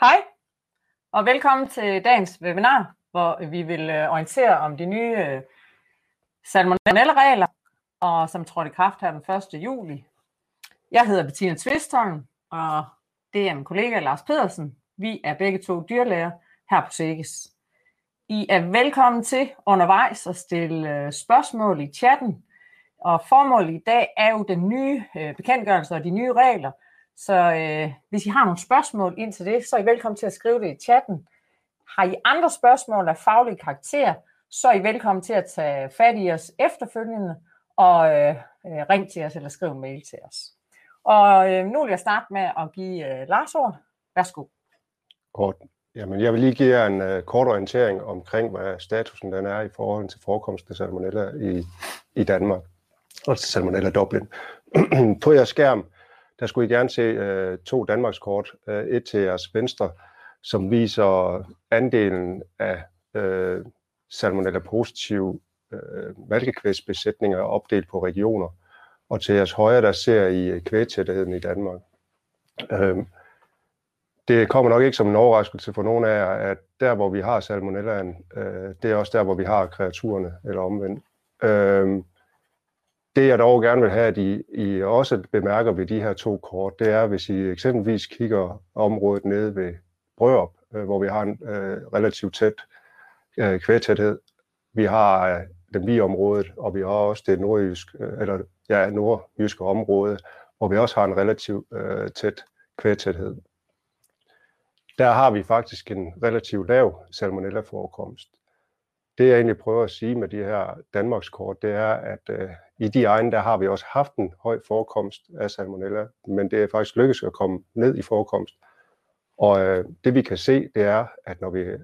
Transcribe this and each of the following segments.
Hej, og velkommen til dagens webinar, hvor vi vil øh, orientere om de nye øh, salmonella-regler, og som trådte i kraft her den 1. juli. Jeg hedder Bettina Tvistholm, og det er min kollega Lars Pedersen. Vi er begge to dyrlæger her på SEGES. I er velkommen til undervejs at stille øh, spørgsmål i chatten, og formålet i dag er jo den nye bekendtgørelse og de nye regler, så øh, hvis I har nogle spørgsmål ind til det, så er I velkommen til at skrive det i chatten. Har I andre spørgsmål af faglig karakter, så er I velkommen til at tage fat i os efterfølgende og øh, øh ring til os eller skrive en mail til os. Og øh, nu vil jeg starte med at give øh, Lars ord. Værsgo. Kort. Jamen, jeg vil lige give jer en øh, kort orientering omkring, hvad statusen den er i forhold til forekomsten af salmonella i, i Danmark, og salmonella Dublin. På jeres skærm, der skulle I gerne se øh, to Danmarkskort. Øh, et til jeres venstre, som viser andelen af øh, salmonella-positive øh, malkekvægsbesætninger opdelt på regioner. Og til jeres højre, der ser I øh, kvægtætheden i Danmark. Øh, det kommer nok ikke som en overraskelse for nogen af jer, at der, hvor vi har salmonellaen, øh, det er også der, hvor vi har kreaturerne, eller omvendt. Øh, det jeg dog gerne vil have, at I, I også bemærker ved de her to kort, det er, hvis I eksempelvis kigger området nede ved Brørup, øh, hvor vi har en øh, relativt tæt øh, kvægtæthed. Vi har øh, den vi området, og vi har også det nordjyske, øh, eller, ja, nordjyske område, hvor vi også har en relativt øh, tæt kvægtæthed. Der har vi faktisk en relativt lav salmonella-forekomst det jeg egentlig prøver at sige med de her Danmarkskort, det er, at øh, i de egne, der har vi også haft en høj forekomst af salmonella, men det er faktisk lykkedes at komme ned i forekomst. Og øh, det vi kan se, det er, at når vi øh,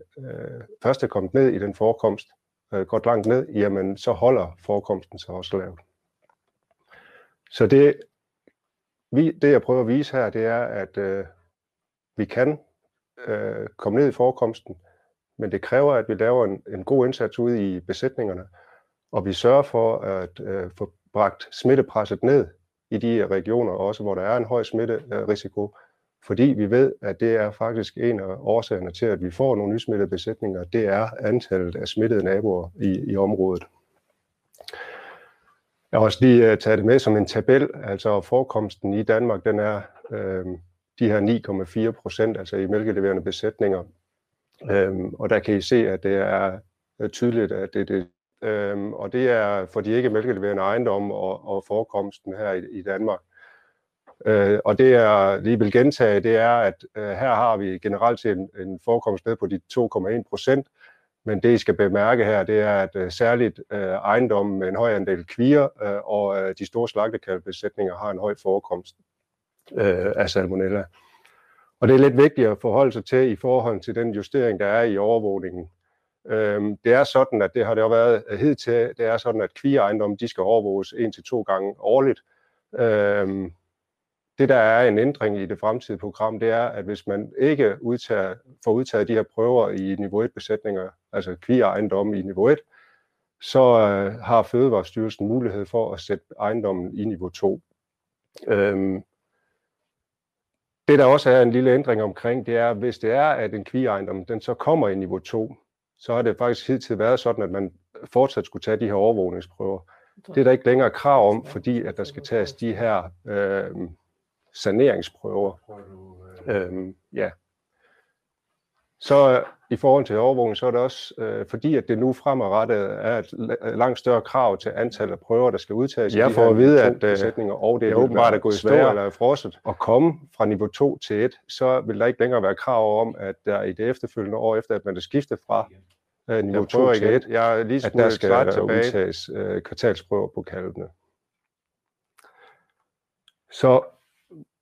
først er kommet ned i den forekomst, øh, godt langt ned, jamen så holder forekomsten sig også lavt. Så det, vi, det jeg prøver at vise her, det er, at øh, vi kan øh, komme ned i forekomsten, men det kræver, at vi laver en, en god indsats ude i besætningerne, og vi sørger for at øh, få bragt smittepresset ned i de øh, regioner, også hvor der er en høj smitterisiko, fordi vi ved, at det er faktisk en af årsagerne til, at vi får nogle nysmittede besætninger, det er antallet af smittede naboer i, i området. Jeg har også lige uh, taget det med som en tabel, altså forekomsten i Danmark, den er øh, de her 9,4 procent, altså i mælkeleverende besætninger, Øh, og der kan I se, at det er øh, tydeligt, at det er det. Øhm, og det er for de ikke mælkeleverende ejendomme og, og forekomsten her i, i Danmark. Øh, og det jeg lige vil gentage, det er, at øh, her har vi generelt set en, en forekomst ned på de 2,1 procent, men det I skal bemærke her, det er, at øh, særligt øh, ejendommen med en høj andel kvier øh, og øh, de store slagtekalvbesætninger har en høj forekomst øh, af salmonella. Og det er lidt vigtigt at forholde sig til i forhold til den justering, der er i overvågningen. Øhm, det er sådan, at det har det jo været øh, hidtil, det er sådan, at kvigeejendomme, de skal overvåges en til to gange årligt. Øhm, det, der er en ændring i det fremtidige program, det er, at hvis man ikke udtager, får udtaget de her prøver i niveau 1-besætninger, altså kvigeejendomme i niveau 1, så øh, har Fødevarestyrelsen mulighed for at sætte ejendommen i niveau 2. Øhm, det der også er en lille ændring omkring, det er, hvis det er, at en kvieejendom den så kommer i niveau 2, så har det faktisk hidtil været sådan, at man fortsat skulle tage de her overvågningsprøver. Det er der ikke længere krav om, fordi at der skal tages de her øh, saneringsprøver. Øh, ja. Så i forhold til overvågning, så er det også, øh, fordi at det nu fremadrettet er et langt større krav til antallet af prøver, der skal udtages. Jeg får at vide, at besætninger, øh, og det er åbenbart er gået i stå eller er frosset, at komme fra niveau 2 til 1, så vil der ikke længere være krav om, at der i det efterfølgende år, efter at man er skiftet fra øh, niveau 2 til 1, jeg lige at der skal tilbage. udtages øh, kvartalsprøver på kalvene. Så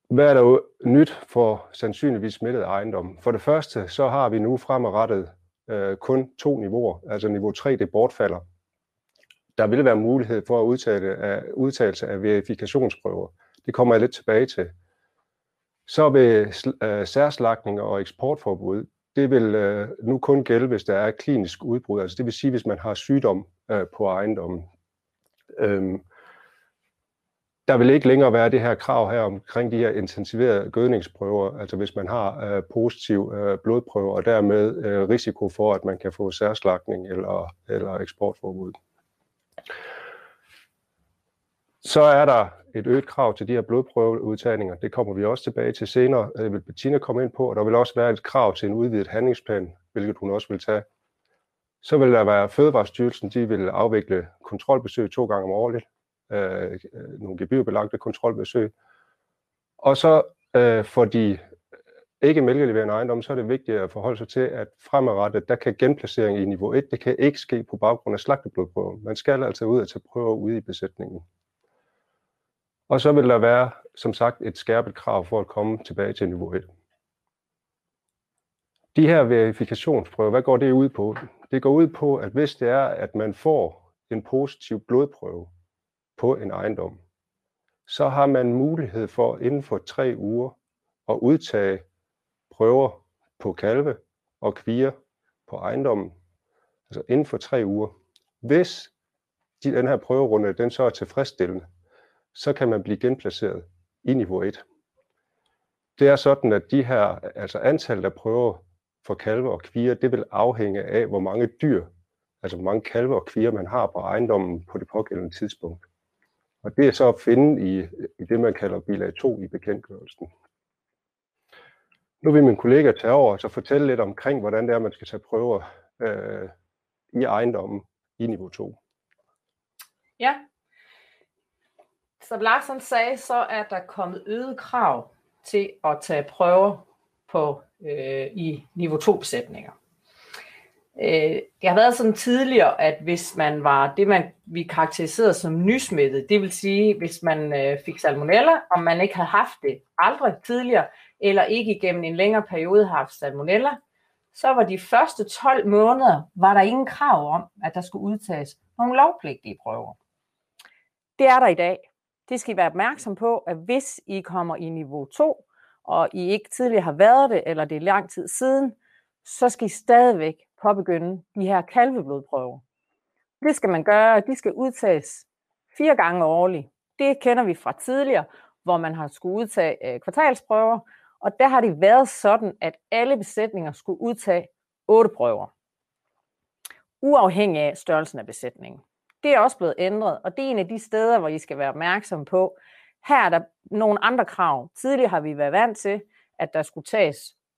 hvad er der nyt for sandsynligvis smittet ejendom? For det første, så har vi nu fremadrettet øh, kun to niveauer, altså niveau 3, det bortfalder. Der vil være mulighed for at udtale af, øh, udtalelse af verifikationsprøver. Det kommer jeg lidt tilbage til. Så vil øh, særslagning og eksportforbud, det vil øh, nu kun gælde, hvis der er klinisk udbrud, altså det vil sige, hvis man har sygdom øh, på ejendommen. Øhm, der vil ikke længere være det her krav her omkring de her intensiverede gødningsprøver, altså hvis man har øh, positiv øh, blodprøve, og dermed øh, risiko for, at man kan få særslagning eller, eller eksportforbud. Så er der et øget krav til de her blodprøveudtagninger. Det kommer vi også tilbage til senere. Det vil Bettina komme ind på, og der vil også være et krav til en udvidet handlingsplan, hvilket hun også vil tage. Så vil der være Fødevarestyrelsen, de vil afvikle kontrolbesøg to gange om året, øh, nogle gebyrbelagte kontrolbesøg. Og så øh, for de ikke mælkeleverende ejendomme, så er det vigtigt at forholde sig til, at fremadrettet, der kan genplacering i niveau 1, det kan ikke ske på baggrund af slagteblodprøver. Man skal altså ud og tage prøver ude i besætningen. Og så vil der være, som sagt, et skærpet krav for at komme tilbage til niveau 1. De her verifikationsprøver, hvad går det ud på? Det går ud på, at hvis det er, at man får en positiv blodprøve på en ejendom, så har man mulighed for inden for tre uger at udtage prøver på kalve og kvier på ejendommen, altså inden for tre uger. Hvis den her prøverunde den så er tilfredsstillende, så kan man blive genplaceret i niveau 1. Det er sådan, at de her, altså antallet af prøver for kalve og kvier, det vil afhænge af, hvor mange dyr, altså hvor mange kalve og kvier man har på ejendommen på det pågældende tidspunkt. Og det er så at finde i, i det, man kalder bilag 2 i bekendtgørelsen. Nu vil min kollega tage over og så fortælle lidt omkring, hvordan det er, man skal tage prøver øh, i ejendommen i niveau 2. Ja, som Larsen sagde, så er der kommet øget krav til at tage prøver på øh, i niveau 2 besætninger. Øh, det har været sådan tidligere, at hvis man var det, man vi karakteriserede som nysmittet, det vil sige, hvis man øh, fik salmonella, og man ikke havde haft det aldrig tidligere, eller ikke igennem en længere periode har haft salmonella, så var de første 12 måneder, var der ingen krav om, at der skulle udtages nogle lovpligtige prøver. Det er der i dag. Det skal I være opmærksom på, at hvis I kommer i niveau 2, og I ikke tidligere har været det, eller det er lang tid siden, så skal I stadigvæk påbegynde de her kalveblodprøver. Det skal man gøre, de skal udtages fire gange årligt. Det kender vi fra tidligere, hvor man har skulle udtage øh, kvartalsprøver, og der har det været sådan, at alle besætninger skulle udtage otte prøver, uafhængig af størrelsen af besætningen. Det er også blevet ændret, og det er en af de steder, hvor I skal være opmærksom på. Her er der nogle andre krav. Tidligere har vi været vant til, at der skulle tages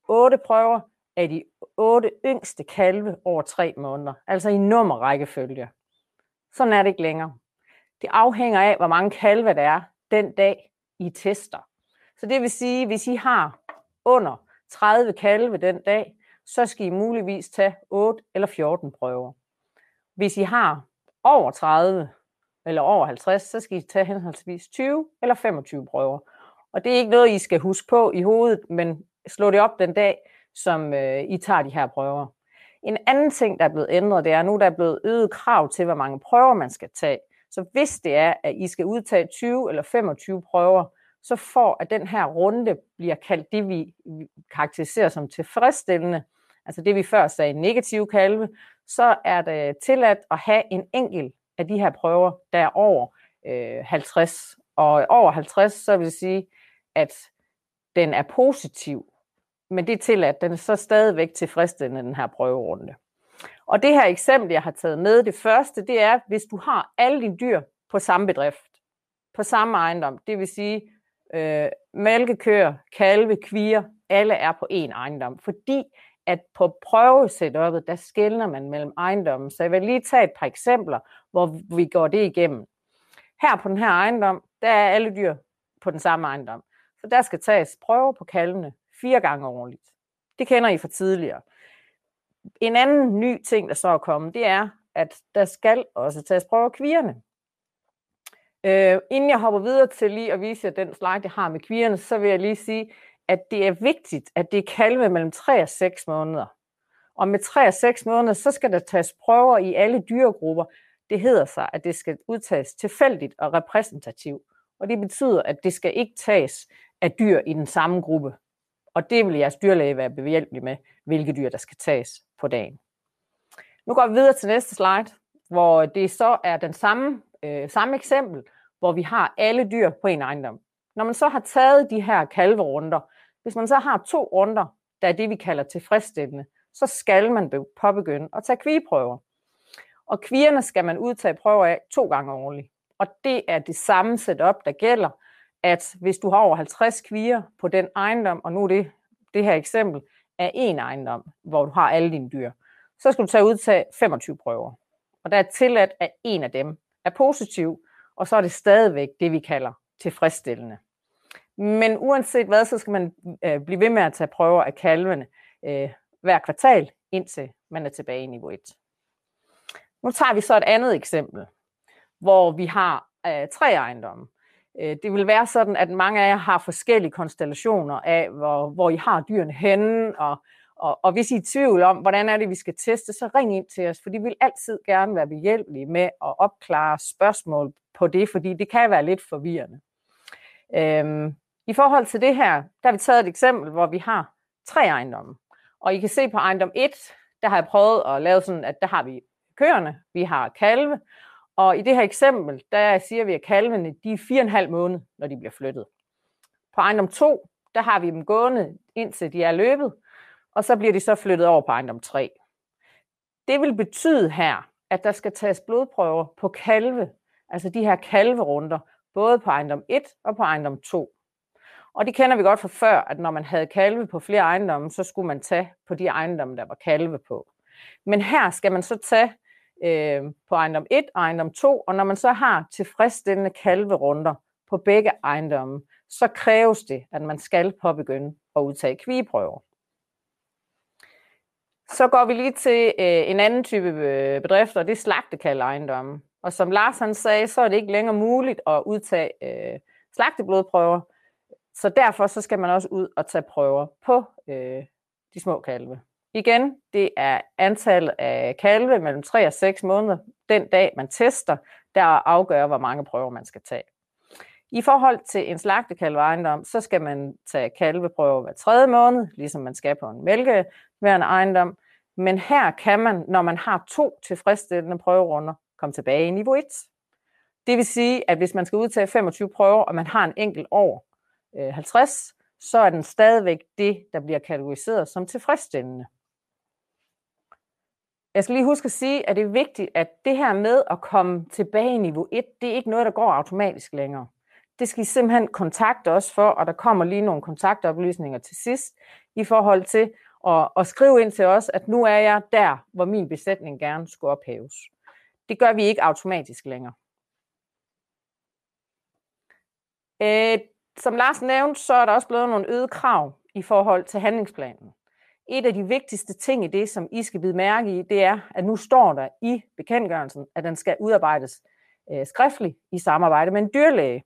otte prøver af de otte yngste kalve over tre måneder, altså i nummerrækkefølge. Sådan er det ikke længere. Det afhænger af, hvor mange kalve der er den dag, I tester. Så det vil sige, hvis I har under 30 kalve den dag, så skal I muligvis tage 8 eller 14 prøver. Hvis I har over 30 eller over 50, så skal I tage henholdsvis 20 eller 25 prøver. Og det er ikke noget, I skal huske på i hovedet, men slå det op den dag, som øh, I tager de her prøver. En anden ting, der er blevet ændret, det er, at nu der er blevet øget krav til, hvor mange prøver man skal tage. Så hvis det er, at I skal udtage 20 eller 25 prøver, så for at den her runde bliver kaldt det, vi karakteriserer som tilfredsstillende, altså det vi før sagde negativ kalve, så er det tilladt at have en enkelt af de her prøver, der er over øh, 50. Og over 50, så vil sige, at den er positiv, men det er tilladt, den er så stadigvæk tilfredsstillende, den her prøverunde. Og det her eksempel, jeg har taget med, det første, det er, hvis du har alle dine dyr på samme bedrift, på samme ejendom, det vil sige øh, mælkekøer, kalve, kvier, alle er på én ejendom, fordi at på prøvesetupet, der skældner man mellem ejendommen. Så jeg vil lige tage et par eksempler, hvor vi går det igennem. Her på den her ejendom, der er alle dyr på den samme ejendom. Så der skal tages prøver på kalvene fire gange årligt. Det kender I fra tidligere. En anden ny ting, der så er kommet, det er, at der skal også tages prøver af kvierne. Øh, inden jeg hopper videre til lige at vise jer den slide, jeg har med kvierne, så vil jeg lige sige, at det er vigtigt, at det er kalve mellem 3 og 6 måneder. Og med 3 og 6 måneder, så skal der tages prøver i alle dyregrupper. Det hedder sig, at det skal udtages tilfældigt og repræsentativt. Og det betyder, at det skal ikke tages af dyr i den samme gruppe. Og det vil jeres dyrlæge være behjælpelig med, hvilke dyr, der skal tages på dagen. Nu går vi videre til næste slide, hvor det så er den samme, øh, samme eksempel, hvor vi har alle dyr på en ejendom. Når man så har taget de her kalverunder, hvis man så har to runder, der er det, vi kalder tilfredsstillende, så skal man påbegynde at tage kvigeprøver. Og kvierne skal man udtage prøver af to gange årligt. Og det er det samme setup, der gælder, at hvis du har over 50 kvier på den ejendom, og nu er det, det her eksempel er en ejendom, hvor du har alle dine dyr, så skal du tage udtage 25 prøver. Og der er tilladt, at en af dem er positiv, og så er det stadigvæk det, vi kalder tilfredsstillende. Men uanset hvad, så skal man øh, blive ved med at tage prøver af kalvene øh, hver kvartal, indtil man er tilbage i niveau 1. Nu tager vi så et andet eksempel, hvor vi har øh, tre ejendomme. Øh, det vil være sådan, at mange af jer har forskellige konstellationer af, hvor, hvor I har dyrene henne, og, og, og hvis I er i tvivl om, hvordan er det, vi skal teste, så ring ind til os, for vi vil altid gerne være behjælpelige med at opklare spørgsmål på det, fordi det kan være lidt forvirrende. Øhm, I forhold til det her, der har vi taget et eksempel, hvor vi har tre ejendomme. Og I kan se på ejendom 1, der har jeg prøvet at lave sådan, at der har vi køerne, vi har kalve, og i det her eksempel, der siger vi, at kalvene de er fire og en halv måned, når de bliver flyttet. På ejendom 2, der har vi dem gående, indtil de er løbet, og så bliver de så flyttet over på ejendom 3. Det vil betyde her, at der skal tages blodprøver på kalve, altså de her kalverunder, både på ejendom 1 og på ejendom 2. Og det kender vi godt fra før, at når man havde kalve på flere ejendomme, så skulle man tage på de ejendomme, der var kalve på. Men her skal man så tage øh, på ejendom 1 og ejendom 2, og når man så har tilfredsstillende kalverunder på begge ejendomme, så kræves det, at man skal påbegynde at udtage kvigeprøver. Så går vi lige til øh, en anden type øh, bedrifter, bedrifter, det er slagtekald ejendomme. Og som Lars han sagde, så er det ikke længere muligt at udtage øh, slagteblodprøver, så derfor så skal man også ud og tage prøver på øh, de små kalve. Igen, det er antallet af kalve mellem 3 og 6 måneder, den dag man tester, der afgør, hvor mange prøver man skal tage. I forhold til en slagtekalveejendom, så skal man tage kalveprøver hver tredje måned, ligesom man skal på en mælkeværende ejendom. Men her kan man, når man har to tilfredsstillende prøverunder, komme tilbage i niveau 1. Det vil sige, at hvis man skal udtage 25 prøver, og man har en enkelt over 50, øh, så er den stadigvæk det, der bliver kategoriseret som tilfredsstillende. Jeg skal lige huske at sige, at det er vigtigt, at det her med at komme tilbage i niveau 1, det er ikke noget, der går automatisk længere. Det skal I simpelthen kontakte os for, og der kommer lige nogle kontaktoplysninger til sidst i forhold til at, at skrive ind til os, at nu er jeg der, hvor min besætning gerne skulle ophæves. Det gør vi ikke automatisk længere. Øh, som Lars nævnte, så er der også blevet nogle øgede krav i forhold til handlingsplanen. Et af de vigtigste ting i det, som I skal bide mærke i, det er, at nu står der i bekendtgørelsen, at den skal udarbejdes øh, skriftligt i samarbejde med en dyrlæge.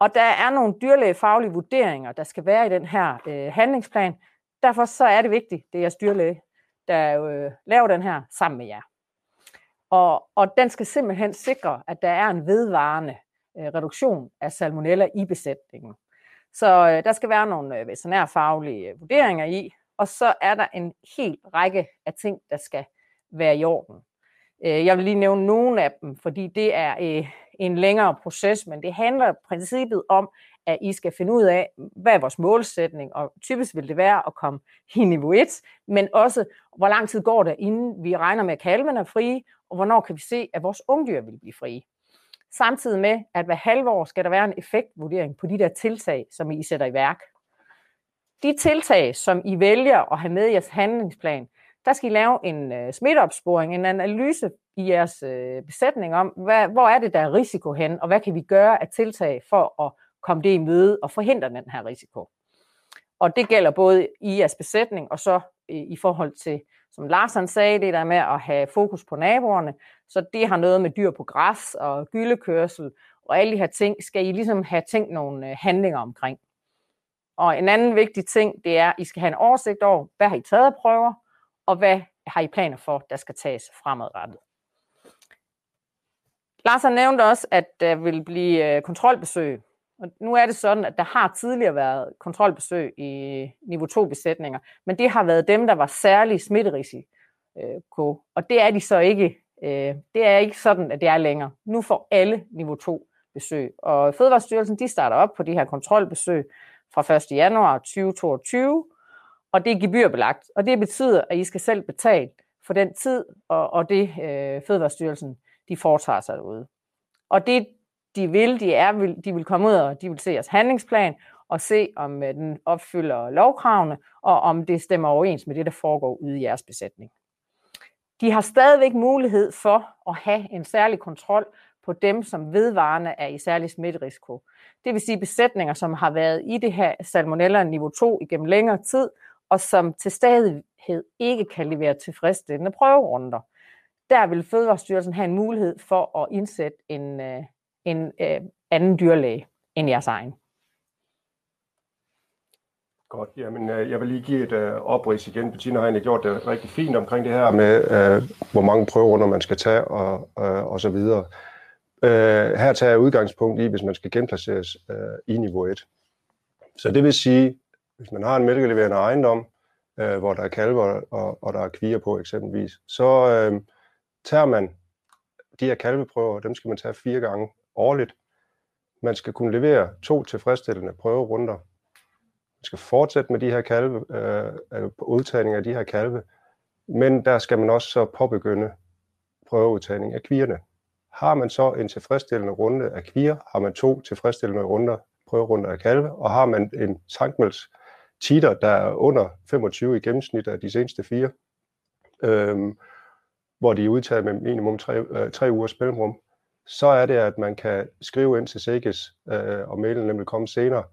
Og der er nogle dyrlægefaglige vurderinger, der skal være i den her øh, handlingsplan. Derfor så er det vigtigt, det er jeres dyrlæge, der øh, laver den her sammen med jer. Og, og den skal simpelthen sikre, at der er en vedvarende øh, reduktion af salmonella i besætningen. Så øh, der skal være nogle øh, veterinærfaglige øh, vurderinger i, og så er der en hel række af ting, der skal være i orden. Øh, jeg vil lige nævne nogle af dem, fordi det er øh, en længere proces, men det handler i princippet om, at I skal finde ud af, hvad er vores målsætning, og typisk vil det være at komme i niveau 1, men også, hvor lang tid går det, inden vi regner med, at kalven er frie, og hvornår kan vi se, at vores ungdyr vil blive frie. Samtidig med, at hver halvår skal der være en effektvurdering på de der tiltag, som I sætter i værk. De tiltag, som I vælger at have med i jeres handlingsplan, der skal I lave en øh, smitteopsporing, en analyse i jeres øh, besætning om, hvad, hvor er det, der er risiko hen, og hvad kan vi gøre af tiltag for at komme det i møde og forhindre den her risiko. Og det gælder både i jeres besætning og så i, i forhold til, som Larsen sagde, det der med at have fokus på naboerne. Så det har noget med dyr på græs og gyldekørsel og alle de her ting, skal I ligesom have tænkt nogle øh, handlinger omkring. Og en anden vigtig ting, det er, at I skal have en oversigt over, hvad har I taget af prøver, og hvad har I planer for, der skal tages fremadrettet. Lars har nævnt også, at der vil blive øh, kontrolbesøg. Og nu er det sådan, at der har tidligere været kontrolbesøg i niveau 2 besætninger, men det har været dem, der var særlig smitterisiko. Øh, og det er de så ikke. Øh, det er ikke sådan, at det er længere. Nu får alle niveau 2 besøg. Og Fødevarestyrelsen de starter op på de her kontrolbesøg fra 1. januar 2022, og det er gebyrbelagt. Og det betyder, at I skal selv betale for den tid og, og det øh, Fødevarestyrelsen de foretager sig derude. Og det de vil, de, er, de vil komme ud og de vil se jeres handlingsplan og se, om øh, den opfylder lovkravene, og om det stemmer overens med det, der foregår ude i jeres besætning. De har stadigvæk mulighed for at have en særlig kontrol på dem, som vedvarende er i særlig smitterisiko. Det vil sige besætninger, som har været i det her salmonella niveau 2 igennem længere tid, og som til stadighed ikke kan levere tilfredsstillende prøverunder. Der vil Fødevarestyrelsen have en mulighed for at indsætte en, øh, en, en anden dyrlæge end jeres egen. Godt, jamen øh, jeg vil lige give et øh, oprids igen. Bettina har egentlig gjort det rigtig fint omkring det her med, øh, hvor mange prøverunder man skal tage og, øh, og så videre. Øh, her tager jeg udgangspunkt i, hvis man skal genplaceres øh, i niveau 1. Så det vil sige, hvis man har en mælkeleverende ejendom, øh, hvor der er kalver og, og der er kvier på eksempelvis, så øh, tager man de her kalveprøver, dem skal man tage fire gange årligt. Man skal kunne levere to tilfredsstillende prøverunder man skal fortsætte med de her kalve, øh, øh på udtagning af de her kalve, men der skal man også så påbegynde prøveudtagning af kvierne. Har man så en tilfredsstillende runde af kvier, har man to tilfredsstillende runder, prøverunder af kalve, og har man en tankmels titer, der er under 25 i gennemsnit af de seneste fire, øhm, hvor de er udtaget med minimum tre, øh, tre ugers mellemrum, så er det, at man kan skrive ind til SEGES, øh, og mailen nemlig komme senere,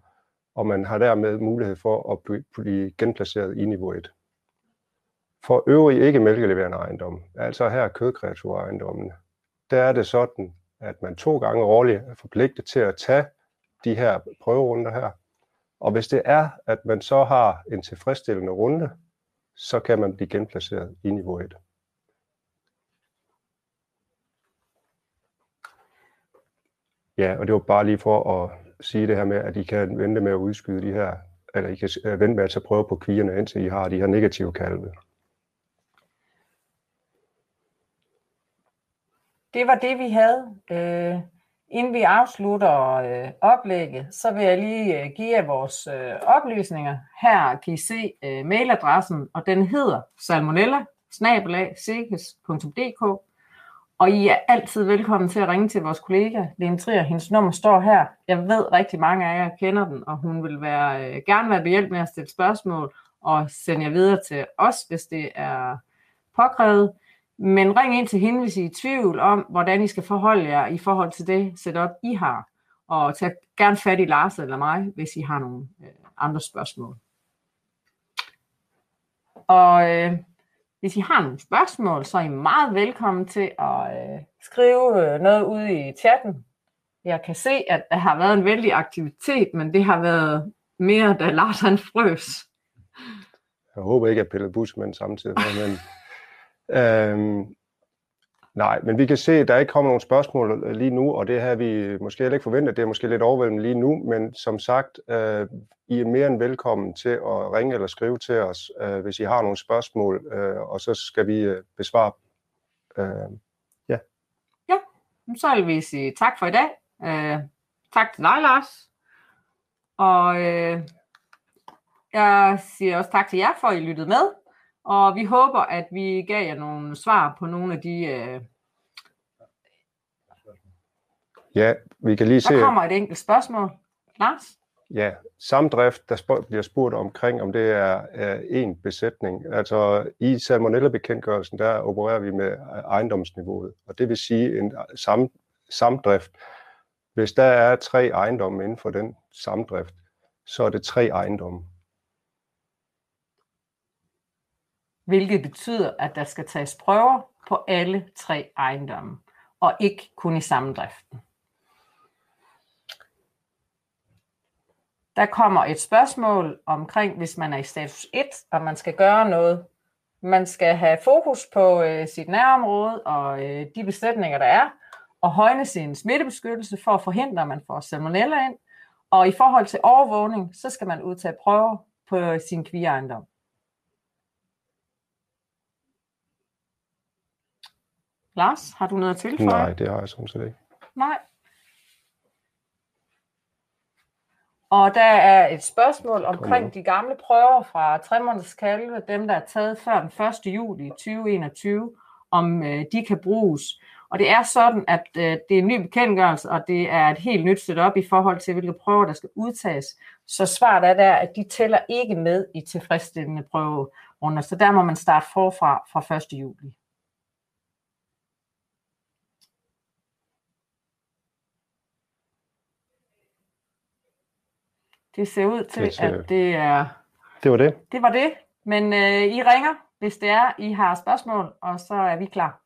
og man har dermed mulighed for at blive genplaceret i niveau 1. For øvrige ikke mælkeleverende ejendomme, altså her kødkreatureejendommene, der er det sådan, at man to gange årligt er forpligtet til at tage de her prøverunder her. Og hvis det er, at man så har en tilfredsstillende runde, så kan man blive genplaceret i niveau 1. Ja, og det var bare lige for at sige det her med, at I kan vente med at udskyde de her, eller I kan øh, vente med at tage prøve på kvierne, indtil I har de her negative kalve. Det var det, vi havde. Øh, inden vi afslutter øh, oplægget, så vil jeg lige øh, give jer vores øh, oplysninger. Her kan I se øh, mailadressen, og den hedder salmonella og I er altid velkommen til at ringe til vores kollega, Lene Trier. Hendes nummer står her. Jeg ved rigtig mange af jer kender den, og hun vil være, øh, gerne være behjælp med at stille spørgsmål og sende jer videre til os, hvis det er påkrævet. Men ring ind til hende, hvis I er i tvivl om, hvordan I skal forholde jer i forhold til det setup, I har. Og tag gerne fat i Lars eller mig, hvis I har nogle øh, andre spørgsmål. Og øh, hvis I har nogle spørgsmål, så er I meget velkommen til at øh, skrive øh, noget ud i chatten. Jeg kan se, at der har været en vældig aktivitet, men det har været mere, da Lars han frøs. Jeg håber ikke, at Pelle Busman samtidig, men øhm, Nej, men vi kan se, at der ikke kommer nogen spørgsmål øh, lige nu, og det har vi måske heller ikke forventet. Det er måske lidt overvældende lige nu, men som sagt, øh, I er mere end velkommen til at ringe eller skrive til os, øh, hvis I har nogle spørgsmål, øh, og så skal vi øh, besvare. Øh, ja. Ja, så vil vi sige tak for i dag. Øh, tak til dig, Lars. Og øh, jeg siger også tak til jer for, at I lyttede med. Og vi håber, at vi gav jer nogle svar på nogle af de... Øh... Ja, vi kan lige se... Der kommer et enkelt spørgsmål. Lars? Ja, samdrift, der spørg, bliver spurgt omkring, om det er, er en besætning. Altså i salmonella-bekendtgørelsen, der opererer vi med ejendomsniveauet, og det vil sige en sam, samdrift. Hvis der er tre ejendomme inden for den samdrift, så er det tre ejendomme. Hvilket betyder, at der skal tages prøver på alle tre ejendomme, og ikke kun i sammendriften. Der kommer et spørgsmål omkring, hvis man er i status 1, og man skal gøre noget. Man skal have fokus på øh, sit nærområde og øh, de besætninger, der er, og højne sin smittebeskyttelse for at forhindre, at man får salmonella ind. Og i forhold til overvågning, så skal man udtage prøver på sin kvigeejendom. Lars, har du noget at tilføje? Nej, det har jeg sådan set ikke. Nej. Og der er et spørgsmål omkring de gamle prøver fra 3 måneders kalve, dem der er taget før den 1. juli 2021, om øh, de kan bruges. Og det er sådan, at øh, det er en ny bekendtgørelse, og det er et helt nyt setup i forhold til, hvilke prøver, der skal udtages. Så svaret er der, at de tæller ikke med i tilfredsstillende prøverunder. Så der må man starte forfra fra 1. juli. Det ser ud til, det ser... at det er... Det var det. Det var det. Men øh, I ringer, hvis det er, I har spørgsmål, og så er vi klar.